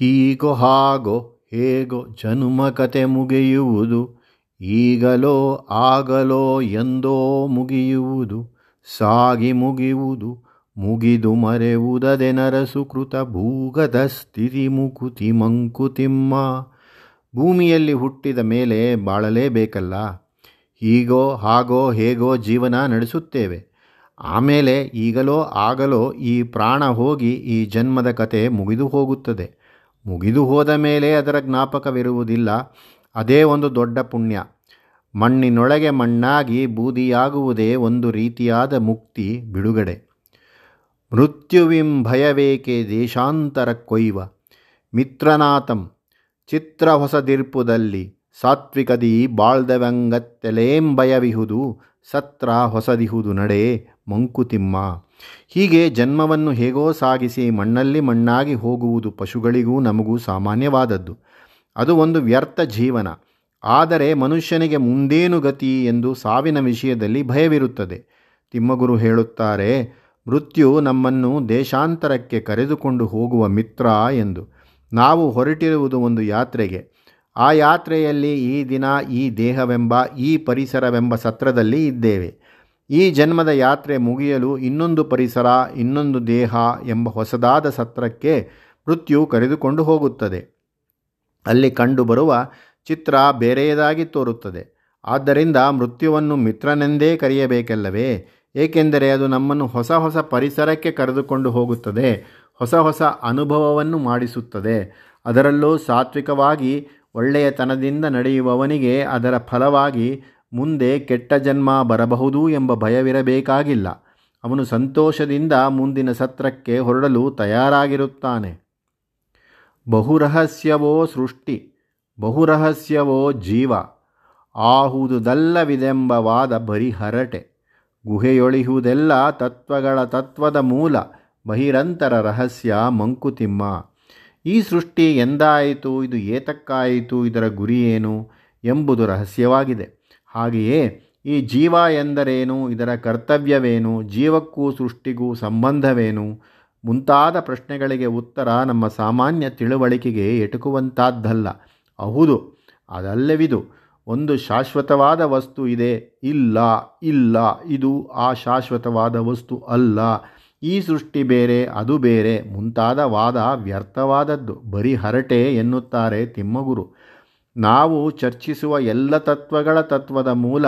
ಹೀಗೋ ಹಾಗೋ ಹೇಗೋ ಜನುಮ ಕತೆ ಮುಗಿಯುವುದು, ಈಗಲೋ ಆಗಲೋ ಎಂದೋ ಮುಗಿಯುವುದು, ಸಾಗಿ ಮುಗಿಯುವುದು, ಮುಗಿದು ಮರೆವುದದೆ ನರಸುಕೃತ ಭೂಗದ ಸ್ಥಿತಿ ಮುಕುತಿ ಮಂಕುತಿಮ್ಮ. ಭೂಮಿಯಲ್ಲಿ ಹುಟ್ಟಿದ ಮೇಲೆ ಬಾಳಲೇಬೇಕಲ್ಲ, ಹೀಗೋ ಹಾಗೋ ಹೇಗೋ ಜೀವನ ನಡೆಸುತ್ತೇವೆ. ಆಮೇಲೆ ಈಗಲೋ ಆಗಲೋ ಈ ಪ್ರಾಣ ಹೋಗಿ ಈ ಜನ್ಮದ ಕತೆ ಮುಗಿದು ಹೋಗುತ್ತದೆ. ಮುಗಿದು ಹೋದ ಮೇಲೆ ಅದರ ಜ್ಞಾಪಕವಿರುವುದಿಲ್ಲ. ಅದೇ ಒಂದು ದೊಡ್ಡ ಪುಣ್ಯ. ಮಣ್ಣಿನೊಳಗೆ ಮಣ್ಣಾಗಿ ಬೂದಿಯಾಗುವುದೇ ಒಂದು ರೀತಿಯಾದ ಮುಕ್ತಿ, ಬಿಡುಗಡೆ. ಮೃತ್ಯುವಿಂ ಭಯವೇಕೆ ದೇಶಾಂತರ ಕೊಯ್ವ ಮಿತ್ರನಾಥಂ, ಚಿತ್ರ ಹೊಸದಿರ್ಪುದಲ್ಲಿ ಸಾತ್ವಿಕದಿ ಬಾಳ್ದವಂಗತ್ತೆಲೇಂ ಭಯವಿಹುದು ಸತ್ರ ಹೊಸದಿಹುದು ನಡೆ ಮಂಕುತಿಮ್ಮ. ಹೀಗೆ ಜನ್ಮವನ್ನು ಹೇಗೋ ಸಾಗಿಸಿ ಮಣ್ಣಲ್ಲಿ ಮಣ್ಣಾಗಿ ಹೋಗುವುದು ಪಶುಗಳಿಗೂ ನಮಗೂ ಸಾಮಾನ್ಯವಾದದ್ದು. ಅದು ಒಂದು ವ್ಯರ್ಥ ಜೀವನ. ಆದರೆ ಮನುಷ್ಯನಿಗೆ ಮುಂದೇನು ಗತಿ ಎಂದು ಸಾವಿನ ವಿಷಯದಲ್ಲಿ ಭಯವಿರುತ್ತದೆ. ತಿಮ್ಮಗುರು ಹೇಳುತ್ತಾರೆ, ಮೃತ್ಯು ನಮ್ಮನ್ನು ದೇಶಾಂತರಕ್ಕೆ ಕರೆದುಕೊಂಡು ಹೋಗುವ ಮಿತ್ರ ಎಂದು. ನಾವು ಹೊರಟಿರುವುದು ಒಂದು ಯಾತ್ರೆಗೆ. ಆ ಯಾತ್ರೆಯಲ್ಲಿ ಈ ದಿನ ಈ ದೇಹವೆಂಬ ಈ ಪರಿಸರವೆಂಬ ಸತ್ರದಲ್ಲಿ ಇದ್ದೇವೆ. ಈ ಜನ್ಮದ ಯಾತ್ರೆ ಮುಗಿಯಲು ಇನ್ನೊಂದು ಪರಿಸರ, ಇನ್ನೊಂದು ದೇಹ ಎಂಬ ಹೊಸದಾದ ಸತ್ರಕ್ಕೆ ಮೃತ್ಯು ಕರೆದುಕೊಂಡು ಹೋಗುತ್ತದೆ. ಅಲ್ಲಿ ಕಂಡುಬರುವ ಚಿತ್ರ ಬೇರೆಯದಾಗಿ ತೋರುತ್ತದೆ. ಆದ್ದರಿಂದ ಮೃತ್ಯುವನ್ನು ಮಿತ್ರನೆಂದೇ ಕರೆಯಬೇಕಲ್ಲವೇ? ಏಕೆಂದರೆ ಅದು ನಮ್ಮನ್ನು ಹೊಸ ಹೊಸ ಪರಿಸರಕ್ಕೆ ಕರೆದುಕೊಂಡು ಹೋಗುತ್ತದೆ, ಹೊಸ ಹೊಸ ಅನುಭವವನ್ನು ಮಾಡಿಸುತ್ತದೆ. ಅದರಲ್ಲೂ ಸಾತ್ವಿಕವಾಗಿ ಒಳ್ಳೆಯತನದಿಂದ ನಡೆಯುವವನಿಗೆ ಅದರ ಫಲವಾಗಿ ಮುಂದೆ ಕೆಟ್ಟ ಜನ್ಮ ಬರಬಹುದು ಎಂಬ ಭಯವಿರಬೇಕಾಗಿಲ್ಲ. ಅವನು ಸಂತೋಷದಿಂದ ಮುಂದಿನ ಸತ್ರಕ್ಕೆ ಹೊರಡಲು ತಯಾರಾಗಿರುತ್ತಾನೆ. ಬಹುರಹಸ್ಯವೋ ಸೃಷ್ಟಿ, ಬಹುರಹಸ್ಯವೋ ಜೀವ, ಆಹುದುದಲ್ಲವಿದೆಂಬ ವಾದ ಬರಿ ಹರಟೆ ಗುಹೆಯೊಳಿಹುದೆಲ್ಲ ತತ್ವಗಳ ತತ್ವದ ಮೂಲ, ಬಹಿರಂತರ ರಹಸ್ಯ ಮಂಕುತಿಮ್ಮ. ಈ ಸೃಷ್ಟಿ ಎಂದಾಯಿತು, ಇದು ಏತಕ್ಕಾಯಿತು, ಇದರ ಗುರಿಯೇನು ಎಂಬುದು ರಹಸ್ಯವಾಗಿದೆ. ಹಾಗೆಯೇ ಈ ಜೀವ ಎಂದರೇನು? ಇದರ ಕರ್ತವ್ಯವೇನು? ಜೀವಕ್ಕೂ ಸೃಷ್ಟಿಗೂ ಸಂಬಂಧವೇನು? ಮುಂತಾದ ಪ್ರಶ್ನೆಗಳಿಗೆ ಉತ್ತರ ನಮ್ಮ ಸಾಮಾನ್ಯ ತಿಳುವಳಿಕೆಗೆ ಎಟುಕುವಂಥದ್ದಲ್ಲ ಹೌದು, ಅದಲ್ಲವಿದು. ಒಂದು ಶಾಶ್ವತವಾದ ವಸ್ತು ಇದೆ. ಇಲ್ಲ ಇಲ್ಲ, ಇದು ಆ ಶಾಶ್ವತವಾದ ವಸ್ತು ಅಲ್ಲ. ಈ ಸೃಷ್ಟಿ ಬೇರೆ, ಅದು ಬೇರೆ. ಮುಂತಾದ ವಾದ ವ್ಯರ್ಥವಾದದ್ದು. ಬರೀ ಹರಟೆ ಎನ್ನುತ್ತಾರೆ ತಿಮ್ಮಗುರು. ನಾವು ಚರ್ಚಿಸುವ ಎಲ್ಲ ತತ್ವಗಳ ತತ್ವದ ಮೂಲ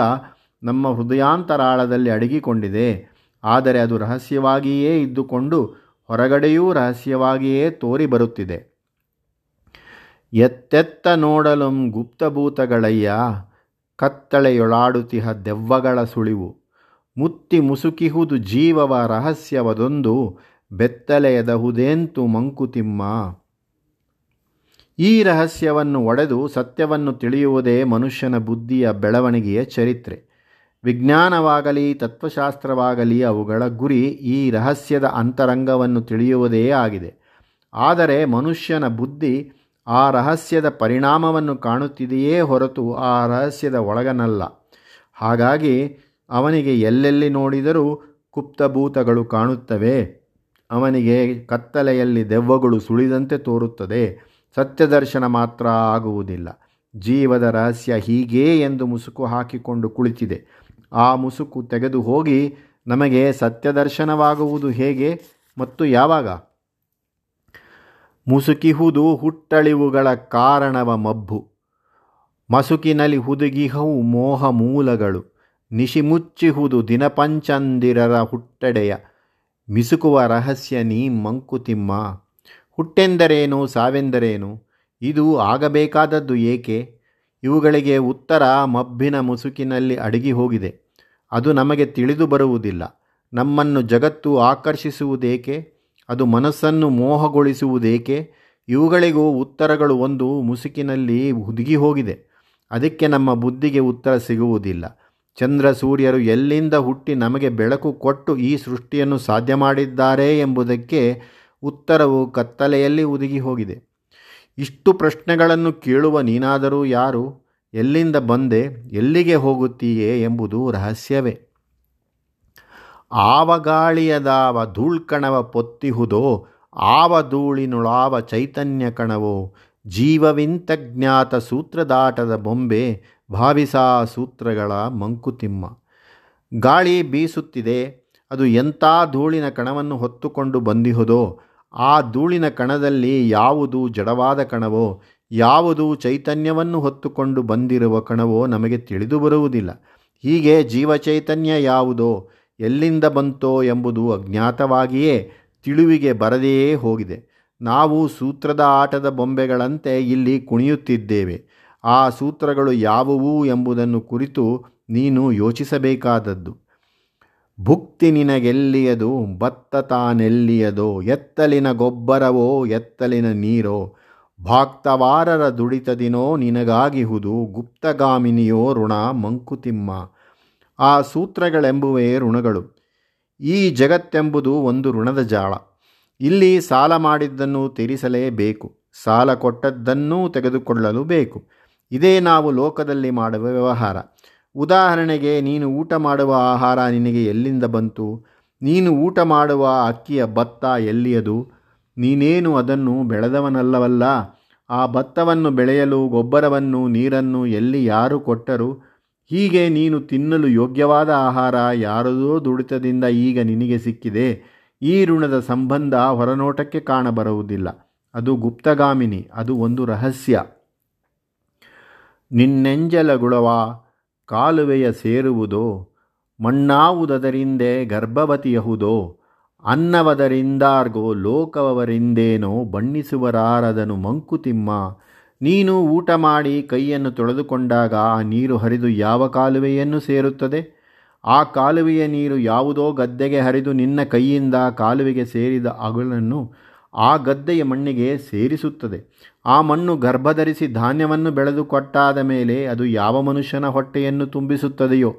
ನಮ್ಮ ಹೃದಯಾಂತರಾಳದಲ್ಲಿ ಅಡಗಿಕೊಂಡಿದೆ. ಆದರೆ ಅದು ರಹಸ್ಯವಾಗಿಯೇ ಇದ್ದುಕೊಂಡು ಹೊರಗಡೆಯೂ ರಹಸ್ಯವಾಗಿಯೇ ತೋರಿ ಬರುತ್ತಿದೆ ಎತ್ತೆತ್ತ ನೋಡಲು ಗುಪ್ತಭೂತಗಳಯ್ಯ ಕತ್ತಳೆಯೊಳಾಡುತಿಹ ದೆವ್ವಗಳ ಸುಳಿವು. ಮುತ್ತಿ ಮುಸುಕಿಹುದು ಜೀವವ ರಹಸ್ಯವದೊಂದು, ಬೆತ್ತಲೆಯದಹುದೇಂತು ಮಂಕುತಿಮ್ಮ. ಈ ರಹಸ್ಯವನ್ನು ಒಡೆದು ಸತ್ಯವನ್ನು ತಿಳಿಯುವುದೇ ಮನುಷ್ಯನ ಬುದ್ಧಿಯ ಬೆಳವಣಿಗೆಯ ಚರಿತ್ರೆ. ವಿಜ್ಞಾನವಾಗಲಿ, ತತ್ವಶಾಸ್ತ್ರವಾಗಲಿ ಅವುಗಳ ಗುರಿ ಈ ರಹಸ್ಯದ ಅಂತರಂಗವನ್ನು ತಿಳಿಯುವುದೇ ಆಗಿದೆ. ಆದರೆ ಮನುಷ್ಯನ ಬುದ್ಧಿ ಆ ರಹಸ್ಯದ ಪರಿಣಾಮವನ್ನು ಕಾಣುತ್ತಿದೆಯೇ ಹೊರತು ಆ ರಹಸ್ಯದ ಒಳಗನಲ್ಲ. ಹಾಗಾಗಿ ಅವನಿಗೆ ಎಲ್ಲೆಲ್ಲಿ ನೋಡಿದರೂ ಕುಪ್ತಭೂತಗಳು ಕಾಣುತ್ತವೆ. ಅವನಿಗೆ ಕತ್ತಲೆಯಲ್ಲಿ ದೆವ್ವಗಳು ಸುಳಿದಂತೆ ತೋರುತ್ತದೆ. ಸತ್ಯದರ್ಶನ ಮಾತ್ರ ಆಗುವುದಿಲ್ಲ. ಜೀವದ ರಹಸ್ಯ ಹೀಗೇ ಎಂದು ಮುಸುಕು ಹಾಕಿಕೊಂಡು ಕುಳಿತಿದೆ. ಆ ಮುಸುಕು ತೆಗೆದು ಹೋಗಿ ನಮಗೆ ಸತ್ಯದರ್ಶನವಾಗುವುದು ಹೇಗೆ ಮತ್ತು ಯಾವಾಗ? ಮುಸುಕಿಹುದು ಹುಟ್ಟಳಿವುಗಳ ಕಾರಣವ ಮಬ್ಬು. ಮಸುಕಿನಲ್ಲಿ ಹುದುಗಿಹವು ಮೋಹ ಮೂಲಗಳು. ನಿಶಿಮುಚ್ಚಿಹುದು ದಿನಪಂಚಂದಿರರ ಹುಟ್ಟಡೆಯ. ಮಿಸುಕುವ ರಹಸ್ಯ ನೀ ಮಂಕುತಿಮ್ಮ. ಹುಟ್ಟೆಂದರೇನು, ಸಾವೆಂದರೇನು? ಇದು ಆಗಬೇಕಾದದ್ದು ಏಕೆ? ಇವುಗಳಿಗೆ ಉತ್ತರ ಮಬ್ಬಿನ ಮುಸುಕಿನಲ್ಲಿ ಅಡಗಿ ಹೋಗಿದೆ. ಅದು ನಮಗೆ ತಿಳಿದು ಬರುವುದಿಲ್ಲ. ನಮ್ಮನ್ನು ಜಗತ್ತು ಆಕರ್ಷಿಸುವುದೇಕೆ? ಅದು ಮನಸ್ಸನ್ನು ಮೋಹಗೊಳಿಸುವುದೇಕೆ? ಇವುಗಳಿಗೂ ಉತ್ತರಗಳು ಒಂದು ಮುಸುಕಿನಲ್ಲಿ ಹುದುಗಿ ಹೋಗಿದೆ. ಅದಕ್ಕೆ ನಮ್ಮ ಬುದ್ಧಿಗೆ ಉತ್ತರ ಸಿಗುವುದಿಲ್ಲ. ಚಂದ್ರ ಸೂರ್ಯರು ಎಲ್ಲಿಂದ ಹುಟ್ಟಿ ನಮಗೆ ಬೆಳಕು ಕೊಟ್ಟು ಈ ಸೃಷ್ಟಿಯನ್ನು ಸಾಧ್ಯ ಮಾಡಿದ್ದಾರೆ ಎಂಬುದಕ್ಕೆ ಉತ್ತರವು ಕತ್ತಲೆಯಲ್ಲಿ ಉದುಗಿ ಹೋಗಿದೆ. ಇಷ್ಟು ಪ್ರಶ್ನೆಗಳನ್ನು ಕೇಳುವ ನೀನಾದರೂ ಯಾರು? ಎಲ್ಲಿಂದ ಬಂದೆ? ಎಲ್ಲಿಗೆ ಹೋಗುತ್ತೀಯೇ ಎಂಬುದು ರಹಸ್ಯವೇ. ಆವ ಗಾಳಿಯದಾವ ಧೂಳ್ಕಣವ ಪೊತ್ತಿಹುದೋ ಆವ ಧೂಳಿನುಳಾವ ಚೈತನ್ಯ ಕಣವೋ? ಜೀವವಿಂತ ಜ್ಞಾತ ಸೂತ್ರದಾಟದ ಬೊಂಬೆ, ಭಾವಿಸಾ ಸೂತ್ರಗಳ ಮಂಕುತಿಮ್ಮ. ಗಾಳಿ ಬೀಸುತ್ತಿದೆ, ಅದು ಎಂಥ ಧೂಳಿನ ಕಣವನ್ನು ಹೊತ್ತುಕೊಂಡು ಬಂದಿಹುದೋ? ಆ ಧೂಳಿನ ಕಣದಲ್ಲಿ ಯಾವುದು ಜಡವಾದ ಕಣವೋ, ಯಾವುದು ಚೈತನ್ಯವನ್ನು ಹೊತ್ತುಕೊಂಡು ಬಂದಿರುವ ಕಣವೋ ನಮಗೆ ತಿಳಿದು ಬರುವುದಿಲ್ಲ. ಹೀಗೆ ಜೀವಚೈತನ್ಯ ಯಾವುದೋ, ಎಲ್ಲಿಂದ ಬಂತೋ ಎಂಬುದು ಅಜ್ಞಾತವಾಗಿಯೇ ತಿಳಿವಿಗೆ ಬರದೆಯೇ ಹೋಗಿದೆ. ನಾವು ಸೂತ್ರದ ಆಟದ ಬೊಂಬೆಗಳಂತೆ ಇಲ್ಲಿ ಕುಣಿಯುತ್ತಿದ್ದೇವೆ. ಆ ಸೂತ್ರಗಳು ಯಾವುವು ಎಂಬುದನ್ನು ಕುರಿತು ನೀನು ಯೋಚಿಸಬೇಕಾದದ್ದು. ಭುಕ್ತಿ ನಿನಗೆಲ್ಲಿಯದು, ಭತ್ತ ತಾನೆಲ್ಲಿಯದೋ, ಎತ್ತಲಿನ ಗೊಬ್ಬರವೋ, ಎತ್ತಲಿನ ನೀರೋ, ಭಾಕ್ತವಾರರ ದುಡಿತದಿನೋ ನಿನಗಾಗಿಹುದು, ಗುಪ್ತಗಾಮಿನಿಯೋ ಋಣ ಮಂಕುತಿಮ್ಮ. ಆ ಸೂತ್ರಗಳೆಂಬುವೇ ಋಣಗಳು. ಈ ಜಗತ್ತೆಂಬುದು ಒಂದು ಋಣದ ಜಾಳ. ಇಲ್ಲಿ ಸಾಲ ಮಾಡಿದ್ದನ್ನು ತೀರಿಸಲೇಬೇಕು, ಸಾಲ ಕೊಟ್ಟದ್ದನ್ನೂ ತೆಗೆದುಕೊಳ್ಳಲು ಬೇಕು. ಇದೇ ನಾವು ಲೋಕದಲ್ಲಿ ಮಾಡುವ ವ್ಯವಹಾರ. ಉದಾಹರಣೆಗೆ, ನೀನು ಊಟ ಮಾಡುವ ಆಹಾರ ನಿನಗೆ ಎಲ್ಲಿಂದ ಬಂತು? ನೀನು ಊಟ ಮಾಡುವ ಅಕ್ಕಿಯ ಭತ್ತ ಎಲ್ಲಿಯದು? ನೀನೇನು ಅದನ್ನು ಬೆಳೆದವನಲ್ಲವಲ್ಲ? ಆ ಭತ್ತವನ್ನು ಬೆಳೆಯಲು ಗೊಬ್ಬರವನ್ನು, ನೀರನ್ನು ಎಲ್ಲಿ ಯಾರು ಕೊಟ್ಟರು? ಹೀಗೆ ನೀನು ತಿನ್ನಲು ಯೋಗ್ಯವಾದ ಆಹಾರ ಯಾರದೋ ದುಡಿತದಿಂದ ಈಗ ನಿನಗೆ ಸಿಕ್ಕಿದೆ. ಈ ಋಣದ ಸಂಬಂಧ ಹೊರನೋಟಕ್ಕೆ ಕಾಣಬರುವುದಿಲ್ಲ. ಅದು ಗುಪ್ತಗಾಮಿನಿ, ಅದು ಒಂದು ರಹಸ್ಯ. ನಿನ್ನೆಂಜಲಗುಳವ ಕಾಲುವೆಯ ಸೇರುವುದೋ ಮಣ್ಣಾವುದರಿಂದೇ ಗರ್ಭವತಿಯಹುದೋ, ಅನ್ನವದರಿಂದಾರ್ಗೋ ಲೋಕವರಿಂದೇನೋ ಬಣ್ಣಿಸುವರಾರದನು ಮಂಕುತಿಮ್ಮ, ನೀನು ಊಟ ಮಾಡಿ ಕೈಯನ್ನು ತೊಳೆದುಕೊಂಡಾಗ ಆ ನೀರು ಹರಿದು ಯಾವ ಕಾಲುವೆಯನ್ನು ಸೇರುತ್ತದೆ? ಆ ಕಾಲುವೆಯ ನೀರು ಯಾವುದೋ ಗದ್ದೆಗೆ ಹರಿದು ನಿನ್ನ ಕೈಯಿಂದ ಕಾಲುವೆಗೆ ಸೇರಿದ ಅಗಳನ್ನು ಆ ಗದ್ದೆಯ ಮಣ್ಣಿಗೆ ಸೇರಿಸುತ್ತದೆ. ಆ ಮಣ್ಣು ಗರ್ಭಧರಿಸಿ ಧಾನ್ಯವನ್ನು ಬೆಳೆದು ಕೊಟ್ಟಾದ ಮೇಲೆ ಅದು ಯಾವ ಮನುಷ್ಯನ ಹೊಟ್ಟೆಯನ್ನು ತುಂಬಿಸುತ್ತದೆಯೋ,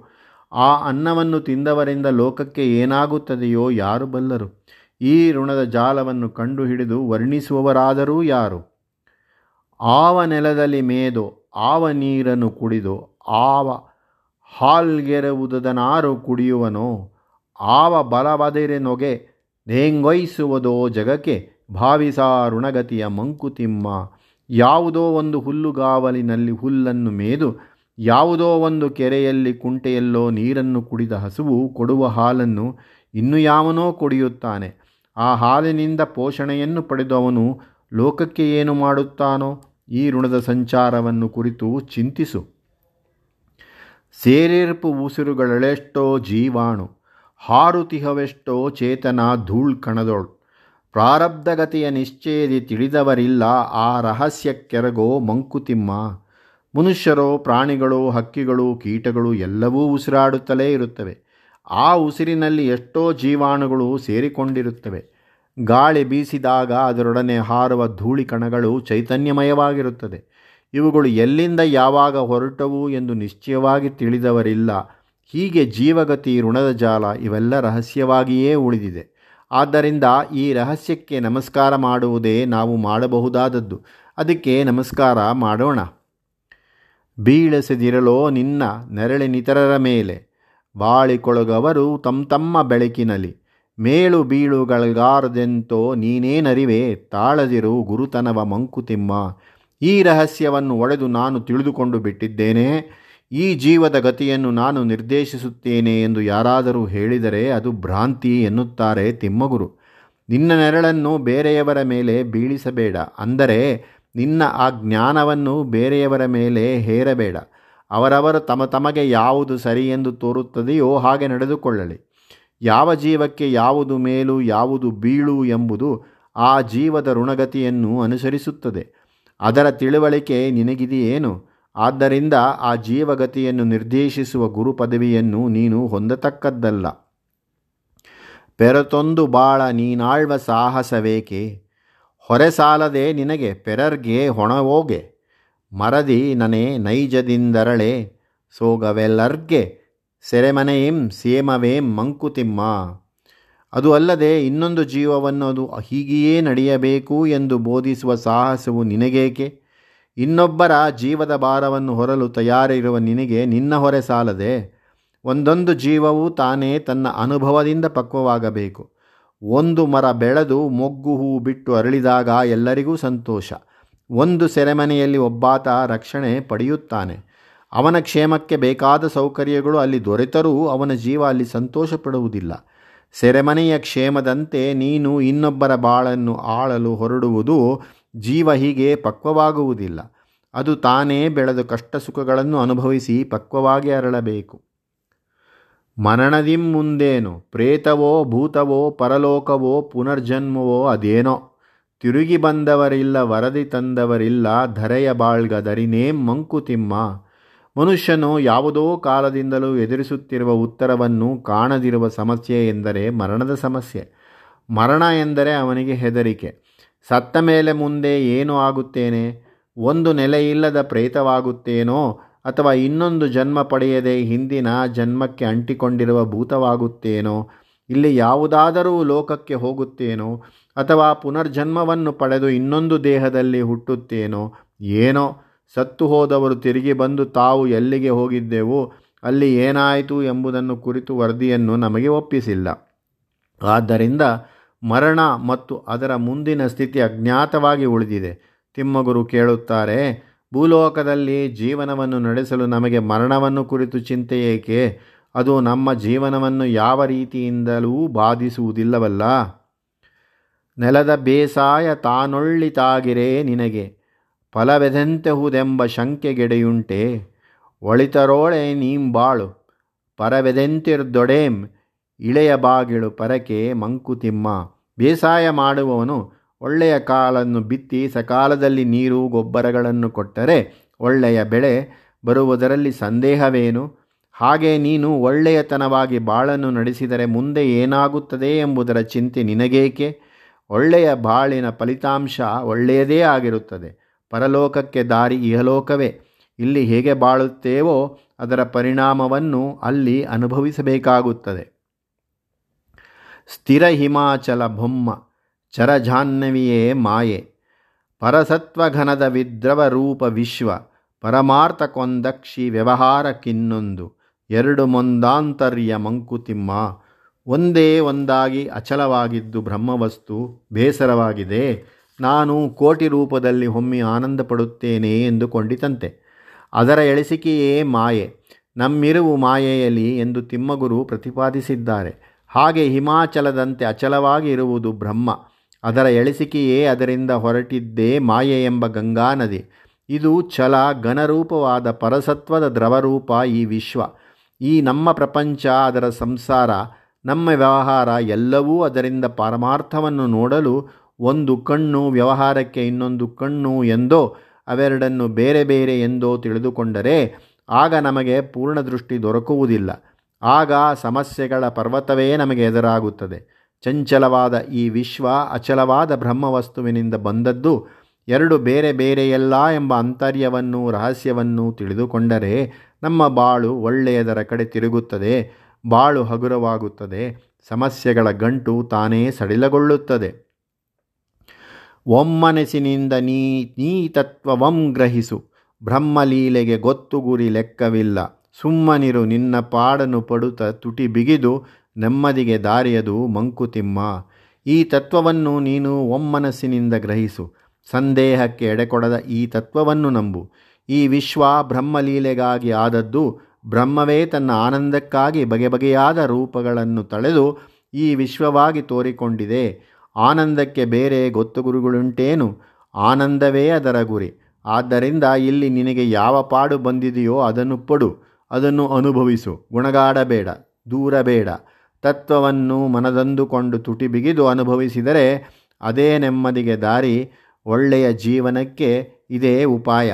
ಆ ಅನ್ನವನ್ನು ತಿಂದವರಿಂದ ಲೋಕಕ್ಕೆ ಏನಾಗುತ್ತದೆಯೋ ಯಾರು ಬಲ್ಲರು? ಈ ಋಣದ ಜಾಲವನ್ನು ಕಂಡುಹಿಡಿದು ವರ್ಣಿಸುವವರಾದರೂ ಯಾರು? ಆವ ನೆಲದಲ್ಲಿ ಮೇದೋ, ಆವ ನೀರನ್ನು ಕುಡಿದೋ, ಆವ ಹಾಲ್ಗೆರುವುದನಾರು ಕುಡಿಯುವನೋ, ಆವ ಬಲವದಿರೆ ನೊಗೆ ನೇಂಗೊಯ್ಸುವುದೋ ಜಗಕ್ಕೆ ಭಾವಿಸಾ ಋಣಗತಿಯ ಮಂಕುತಿಮ್ಮ. ಯಾವುದೋ ಒಂದು ಹುಲ್ಲುಗಾವಲಿನಲ್ಲಿ ಹುಲ್ಲನ್ನು ಮೇದು, ಯಾವುದೋ ಒಂದು ಕೆರೆಯಲ್ಲಿ ಕುಂಟೆಯಲ್ಲೋ ನೀರನ್ನು ಕುಡಿದ ಹಸುವು ಕೊಡುವ ಹಾಲನ್ನು ಇನ್ನು ಯಾವನೋ ಕುಡಿಯುತ್ತಾನೆ. ಆ ಹಾಲಿನಿಂದ ಪೋಷಣೆಯನ್ನು ಪಡೆದವನು ಲೋಕಕ್ಕೆ ಏನು ಮಾಡುತ್ತಾನೋ ಈ ಋಣದ ಸಂಚಾರವನ್ನು ಕುರಿತು ಚಿಂತಿಸು. ಸೇರಿರ್ಪು ಉಸಿರುಗಳೆಷ್ಟೋ ಜೀವಾಣು, ಹಾರುತಿಹವೆಷ್ಟೋ ಚೇತನ ಧೂಳ್ ಕಣದೊಳ್ ಪ್ರಾರಬ್ಧಗತಿಯ ನಿಶ್ಚಯದಿ ತಿಳಿದವರಿಲ್ಲ, ಆ ರಹಸ್ಯಕ್ಕೆರಗೋ ಮಂಕುತಿಮ್ಮ. ಮನುಷ್ಯರೋ, ಪ್ರಾಣಿಗಳು, ಹಕ್ಕಿಗಳು, ಕೀಟಗಳು ಎಲ್ಲವೂ ಉಸಿರಾಡುತ್ತಲೇ ಇರುತ್ತವೆ. ಆ ಉಸಿರಿನಲ್ಲಿ ಎಷ್ಟೋ ಜೀವಾಣುಗಳು ಸೇರಿಕೊಂಡಿರುತ್ತವೆ. ಗಾಳಿ ಬೀಸಿದಾಗ ಅದರೊಡನೆ ಹಾರುವ ಧೂಳಿ ಕಣಗಳು ಚೈತನ್ಯಮಯವಾಗಿರುತ್ತದೆ. ಇವುಗಳು ಎಲ್ಲಿಂದ ಯಾವಾಗ ಹೊರಟವು ಎಂದು ನಿಶ್ಚಯವಾಗಿ ತಿಳಿದವರಿಲ್ಲ. ಹೀಗೆ ಜೀವಗತಿ, ಋಣದ ಜಾಲ ಇವೆಲ್ಲ ರಹಸ್ಯವಾಗಿಯೇ ಉಳಿದಿದೆ. ಆದ್ದರಿಂದ ಈ ರಹಸ್ಯಕ್ಕೆ ನಮಸ್ಕಾರ ಮಾಡುವುದೇ ನಾವು ಮಾಡಬಹುದಾದದ್ದು. ಅದಕ್ಕೆ ನಮಸ್ಕಾರ ಮಾಡೋಣ. ಬೀಳಸದಿರಲೋ ನಿನ್ನ ನೆರಳಿನಿತರರ ಮೇಲೆ. ಬಾಳಿಕೊಳಗವರು ತಮ್ಮ ತಮ್ಮ ಬೆಳಕಿನಲ್ಲಿ. ಮೇಳು ಬೀಳುಗಳಗಾರದೆಂತೋ ನೀನೇನರಿವೆ ತಾಳದಿರು ಗುರುತನವ ಮಂಕುತಿಮ್ಮ. ಈ ರಹಸ್ಯವನ್ನು ಒಡೆದು ನಾನು ತಿಳಿದುಕೊಂಡು ಬಿಟ್ಟಿದ್ದೇನೆ. ಈ ಜೀವದ ಗತಿಯನ್ನು ನಾನು ನಿರ್ದೇಶಿಸುತ್ತೇನೆ ಎಂದು ಯಾರಾದರೂ ಹೇಳಿದರೆ ಅದು ಭ್ರಾಂತಿ ಎನ್ನುತ್ತಾರೆ ತಿಮ್ಮಗುರು. ನಿನ್ನ ನೆರಳನ್ನು ಬೇರೆಯವರ ಮೇಲೆ ಬೀಳಿಸಬೇಡ. ಅಂದರೆ ನಿನ್ನ ಆ ಜ್ಞಾನವನ್ನು ಬೇರೆಯವರ ಮೇಲೆ ಹೇರಬೇಡ. ಅವರವರು ತಮ ತಮಗೆ ಯಾವುದು ಸರಿ ಎಂದು ತೋರುತ್ತದೆಯೋ ಹಾಗೆ ನಡೆದುಕೊಳ್ಳಲಿ. ಯಾವ ಜೀವಕ್ಕೆ ಯಾವುದು ಮೇಲು, ಯಾವುದು ಬೀಳು ಎಂಬುದು ಆ ಜೀವದ ಋಣಗತಿಯನ್ನು ಅನುಸರಿಸುತ್ತದೆ. ಅದರ ತಿಳುವಳಿಕೆ ನಿನಗಿದೆಯೇನು? ಆದ್ದರಿಂದ ಆ ಜೀವಗತಿಯನ್ನು ನಿರ್ದೇಶಿಸುವ ಗುರು ಪದವಿಯನ್ನು ನೀನು ಹೊಂದತಕ್ಕದ್ದಲ್ಲ. ಪೆರತೊಂದು ಬಾಳ ನೀನಾಳ್ವ ಸಾಹಸವೇಕೆ? ಹೊರೆ ಸಾಲದೆ ನಿನಗೆ ಪೆರರ್ಗೆ ಹೊಣವೋಗೆ ಮರದಿ ನನೆ ನೈಜದಿಂದರಳೆ. ಸೋಗವೆಲ್ಲರ್ಗೆ ಸೆರೆಮನೆಯಿಂ ಸೇಮವೇಂ ಮಂಕುತಿಮ್ಮ. ಅದು ಅಲ್ಲದೆ ಇನ್ನೊಂದು ಜೀವವನ್ನು ಅದು ಹೀಗೆಯೇ ನಡೆಯಬೇಕು ಎಂದು ಬೋಧಿಸುವ ಸಾಹಸವು ನಿನಗೇಕೆ? ಇನ್ನೊಬ್ಬರ ಜೀವದ ಭಾರವನ್ನು ಹೊರಲು ತಯಾರಿರುವ ನಿನಗೆ ನಿನ್ನ ಹೊರೆ ಸಾಲದೆ, ಒಂದೊಂದು ಜೀವವು ತಾನೇ ತನ್ನ ಅನುಭವದಿಂದ ಪಕ್ವವಾಗಬೇಕು. ಒಂದು ಮರ ಬೆಳೆದು ಮೊಗ್ಗು ಹೂ ಬಿಟ್ಟು ಅರಳಿದಾಗ ಎಲ್ಲರಿಗೂ ಸಂತೋಷ. ಒಂದು ಸೆರೆಮನೆಯಲ್ಲಿ ಒಬ್ಬಾತ ರಕ್ಷಣೆ ಪಡೆಯುತ್ತಾನೆ. ಅವನ ಕ್ಷೇಮಕ್ಕೆ ಬೇಕಾದ ಸೌಕರ್ಯಗಳು ಅಲ್ಲಿ ದೊರೆತರೂ ಅವನ ಜೀವ ಅಲ್ಲಿ ಸಂತೋಷ ಪಡುವುದಿಲ್ಲ ಸೆರೆಮನೆಯ ಕ್ಷೇಮದಂತೆ ನೀನು ಇನ್ನೊಬ್ಬರ ಬಾಳನ್ನು ಆಳಲು ಹೊರಡುವುದು ಜೀವ ಹೀಗೆ ಪಕ್ವವಾಗುವುದಿಲ್ಲ. ಅದು ತಾನೇ ಬೆಳೆದು ಕಷ್ಟ ಸುಖಗಳನ್ನು ಅನುಭವಿಸಿ ಪಕ್ವವಾಗಿ ಅರಳಬೇಕು. ಮರಣದಿಂ ಮುಂದೇನು? ಪ್ರೇತವೋ, ಭೂತವೋ, ಪರಲೋಕವೋ, ಪುನರ್ಜನ್ಮವೋ, ಅದೇನೋ? ತಿರುಗಿ ಬಂದವರಿಲ್ಲ, ವರದಿ ತಂದವರಿಲ್ಲ, ಧರೆಯ ಬಾಳ್ಗದರಿನೇ ಮಂಕುತಿಮ್ಮ ಮನುಷ್ಯನು ಯಾವುದೋ ಕಾಲದಿಂದಲೂ ಎದುರಿಸುತ್ತಿರುವ ಉತ್ತರವನ್ನು ಕಾಣದಿರುವ ಸಮಸ್ಯೆ ಎಂದರೆ ಮರಣದ ಸಮಸ್ಯೆ. ಮರಣ ಎಂದರೆ ಅವನಿಗೆ ಹೆದರಿಕೆ. ಸತ್ತ ಮೇಲೆ ಮುಂದೆ ಏನು ಆಗುತ್ತೇನೆ? ಒಂದು ನೆಲೆಯಿಲ್ಲದ ಪ್ರೇತವಾಗುತ್ತೇನೋ? ಅಥವಾ ಇನ್ನೊಂದು ಜನ್ಮ ಪಡೆಯದೆ ಹಿಂದಿನ ಜನ್ಮಕ್ಕೆ ಅಂಟಿಕೊಂಡಿರುವ ಭೂತವಾಗುತ್ತೇನೋ? ಇಲ್ಲಿ ಯಾವುದಾದರೂ ಲೋಕಕ್ಕೆ ಹೋಗುತ್ತೇನೋ? ಅಥವಾ ಪುನರ್ಜನ್ಮವನ್ನು ಪಡೆದು ಇನ್ನೊಂದು ದೇಹದಲ್ಲಿ ಹುಟ್ಟುತ್ತೇನೋ? ಏನೋ? ಸತ್ತು ಹೋದವರು ತಿರುಗಿ ಬಂದು ತಾವು ಎಲ್ಲಿಗೆ ಹೋಗಿದ್ದೆವು? ಅಲ್ಲಿ ಏನಾಯಿತು ಎಂಬುದನ್ನು ಕುರಿತು ವರದಿಯನ್ನು ನಮಗೆ ಒಪ್ಪಿಸಿಲ್ಲ. ಆದ್ದರಿಂದ ಮರಣ ಮತ್ತು ಅದರ ಮುಂದಿನ ಸ್ಥಿತಿ ಅಜ್ಞಾತವಾಗಿ ಉಳಿದಿದೆ. ತಿಮ್ಮಗುರು ಕೇಳುತ್ತಾರೆ, ಭೂಲೋಕದಲ್ಲಿ ಜೀವನವನ್ನು ನಡೆಸಲು ನಮಗೆ ಮರಣವನ್ನು ಕುರಿತು ಚಿಂತೆ ಏಕೆ? ಅದು ನಮ್ಮ ಜೀವನವನ್ನು ಯಾವ ರೀತಿಯಿಂದಲೂ ಬಾಧಿಸುವುದಿಲ್ಲವಲ್ಲ. ನೆಲದ ಬೇಸಾಯ ತಾನೊಳ್ಳಿತಾಗಿರೇ ನಿನಗೆ, ಫಲವೆದೆಂತೆಹುದೆಂಬ ಶಂಕೆಗೆಡೆಯುಂಟೆ. ಒಳಿತರೋಳೆ ನೀಂಬಾಳು, ಪರವೆದೆಂತಿರ್ದೊಡೇಂ, ಇಳೆಯ ಬಾಗಿಳು ಪರಕೆ ಮಂಕುತಿಮ್ಮ. ಬೇಸಾಯ ಮಾಡುವವನು ಒಳ್ಳೆಯ ಕಾಲನ್ನು ಬಿತ್ತಿ ಸಕಾಲದಲ್ಲಿ ನೀರು, ಗೊಬ್ಬರಗಳನ್ನು ಕೊಟ್ಟರೆ ಒಳ್ಳೆಯ ಬೆಳೆ ಬರುವುದರಲ್ಲಿ ಸಂದೇಹವೇನು? ಹಾಗೆ ನೀನು ಒಳ್ಳೆಯತನವಾಗಿ ಬಾಳನ್ನು ನಡೆಸಿದರೆ ಮುಂದೆ ಏನಾಗುತ್ತದೆ ಎಂಬುದರ ಚಿಂತೆ ನಿನಗೇಕೆ? ಒಳ್ಳೆಯ ಬಾಳಿನ ಫಲಿತಾಂಶ ಒಳ್ಳೆಯದೇ ಆಗಿರುತ್ತದೆ. ಪರಲೋಕಕ್ಕೆ ದಾರಿ ಇಹಲೋಕವೇ. ಇಲ್ಲಿ ಹೇಗೆ ಬಾಳುತ್ತೇವೋ ಅದರ ಪರಿಣಾಮವನ್ನು ಅಲ್ಲಿ ಅನುಭವಿಸಬೇಕಾಗುತ್ತದೆ. ಸ್ಥಿರ ಹಿಮಾಚಲ ಬೊಮ್ಮ ಚರಜಾಹ್ನವಿಯೇ ಮಾಯೆ. ಪರಸತ್ವಘನದ ವಿದ್ರವ ರೂಪ ವಿಶ್ವ ಪರಮಾರ್ಥಕೊಂದಕ್ಷಿ ವ್ಯವಹಾರಕ್ಕಿನ್ನೊಂದು ಎರಡು ಮೊಂದಾಂತರ್ಯ ಮಂಕುತಿಮ್ಮ. ಒಂದೇ ಒಂದಾಗಿ ಅಚಲವಾಗಿದ್ದು ಬ್ರಹ್ಮವಸ್ತು ಬೇಸರವಾಗಿದೆ. ನಾನು ಕೋಟಿ ರೂಪದಲ್ಲಿ ಹೊಮ್ಮಿ ಆನಂದ ಪಡುತ್ತೇನೆ ಎಂದುಕೊಂಡಿತಂತೆ. ಅದರ ಎಳಿಸಿಕೆಯೇ ಮಾಯೆ. ನಮ್ಮಿರುವು ಮಾಯೆಯಲ್ಲಿ ಎಂದು ತಿಮ್ಮಗುರು ಪ್ರತಿಪಾದಿಸಿದ್ದಾರೆ. ಹಾಗೆ ಹಿಮಾಚಲದಂತೆ ಅಚಲವಾಗಿ ಇರುವುದು ಬ್ರಹ್ಮ. ಅದರ ಎಳಿಸಿಕೆಯೇ ಅದರಿಂದ ಹೊರಟಿದ್ದೇ ಮಾಯೆ ಎಂಬ ಗಂಗಾ ನದಿ ಇದು ಛಲ, ಘನರೂಪವಾದ ಪರಸತ್ವದ ದ್ರವರೂಪ ಈ ವಿಶ್ವ. ಈ ನಮ್ಮ ಪ್ರಪಂಚ, ಅದರ ಸಂಸಾರ, ನಮ್ಮ ವ್ಯವಹಾರ ಎಲ್ಲವೂ ಅದರಿಂದ ಪರಮಾರ್ಥವನ್ನು ನೋಡಲು ಒಂದು ಕಣ್ಣು, ವ್ಯವಹಾರಕ್ಕೆ ಇನ್ನೊಂದು ಕಣ್ಣು ಎಂದೋ, ಅವೆರಡನ್ನು ಬೇರೆ ಬೇರೆ ಎಂದೋ ತಿಳಿದುಕೊಂಡರೆ ಆಗ ನಮಗೆ ಪೂರ್ಣ ದೃಷ್ಟಿ ದೊರಕುವುದಿಲ್ಲ. ಆಗ ಸಮಸ್ಯೆಗಳ ಪರ್ವತವೇ ನಮಗೆ ಎದುರಾಗುತ್ತದೆ. ಚಂಚಲವಾದ ಈ ವಿಶ್ವ ಅಚಲವಾದ ಬ್ರಹ್ಮವಸ್ತುವಿನಿಂದ ಬಂದದ್ದು ಎರಡು ಬೇರೆ ಬೇರೆಯಲ್ಲ ಎಂಬ ಅಂತರ್ಯವನ್ನು, ರಹಸ್ಯವನ್ನು ತಿಳಿದುಕೊಂಡರೆ ನಮ್ಮ ಬಾಳು ಒಳ್ಳೆಯದರ ಕಡೆ ತಿರುಗುತ್ತದೆ, ಬಾಳು ಹಗುರವಾಗುತ್ತದೆ, ಸಮಸ್ಯೆಗಳ ಗಂಟು ತಾನೇ ಸಡಿಲಗೊಳ್ಳುತ್ತದೆ. ಒಮ್ಮನಸಿನಿಂದ ನೀ ನೀ ತತ್ವವಂ ಗ್ರಹಿಸು, ಬ್ರಹ್ಮಲೀಲೆಗೆ ಗೊತ್ತು ಗುರಿ ಲೆಕ್ಕವಿಲ್ಲ. ಸುಮ್ಮನಿರು ನಿನ್ನ ಪಾಡನ್ನು ಪಡುತ್ತ ತುಟಿ ಬಿಗಿದು ನೆಮ್ಮದಿಗೆ ದಾರಿಯದು ಮಂಕುತಿಮ್ಮ. ಈ ತತ್ವವನ್ನು ನೀನು ಒಮ್ಮನಸ್ಸಿನಿಂದ ಗ್ರಹಿಸು. ಸಂದೇಹಕ್ಕೆ ಎಡೆಕೊಡದ ಈ ತತ್ವವನ್ನು ನಂಬು. ಈ ವಿಶ್ವ ಬ್ರಹ್ಮಲೀಲೆಗಾಗಿ ಆದದ್ದು ಬ್ರಹ್ಮವೇ ತನ್ನ ಆನಂದಕ್ಕಾಗಿ ಬಗೆ ಬಗೆಯಾದ ರೂಪಗಳನ್ನು ತಳೆದು ಈ ವಿಶ್ವವಾಗಿ ತೋರಿಕೊಂಡಿದೆ. ಆನಂದಕ್ಕೆ ಬೇರೆ ಗೊತ್ತು ಗುರುಗಳುಂಟೇನು? ಆನಂದವೇ ಅದರ ಗುರಿ. ಆದ್ದರಿಂದ ಇಲ್ಲಿ ನಿನಗೆ ಯಾವ ಪಾಡು ಬಂದಿದೆಯೋ ಅದನ್ನು ಪಡು. ಅದನ್ನು ಅನುಭವಿಸು. ಗುಣಗಾಡಬೇಡ, ದೂರಬೇಡ. ತತ್ವವನ್ನು ಮನದಂದುಕೊಂಡು ತುಟಿ ಬಿಗಿದು ಅನುಭವಿಸಿದರೆ ಅದೇ ನೆಮ್ಮದಿಗೆ ದಾರಿ, ಒಳ್ಳೆಯ ಜೀವನಕ್ಕೆ ಇದೇ ಉಪಾಯ.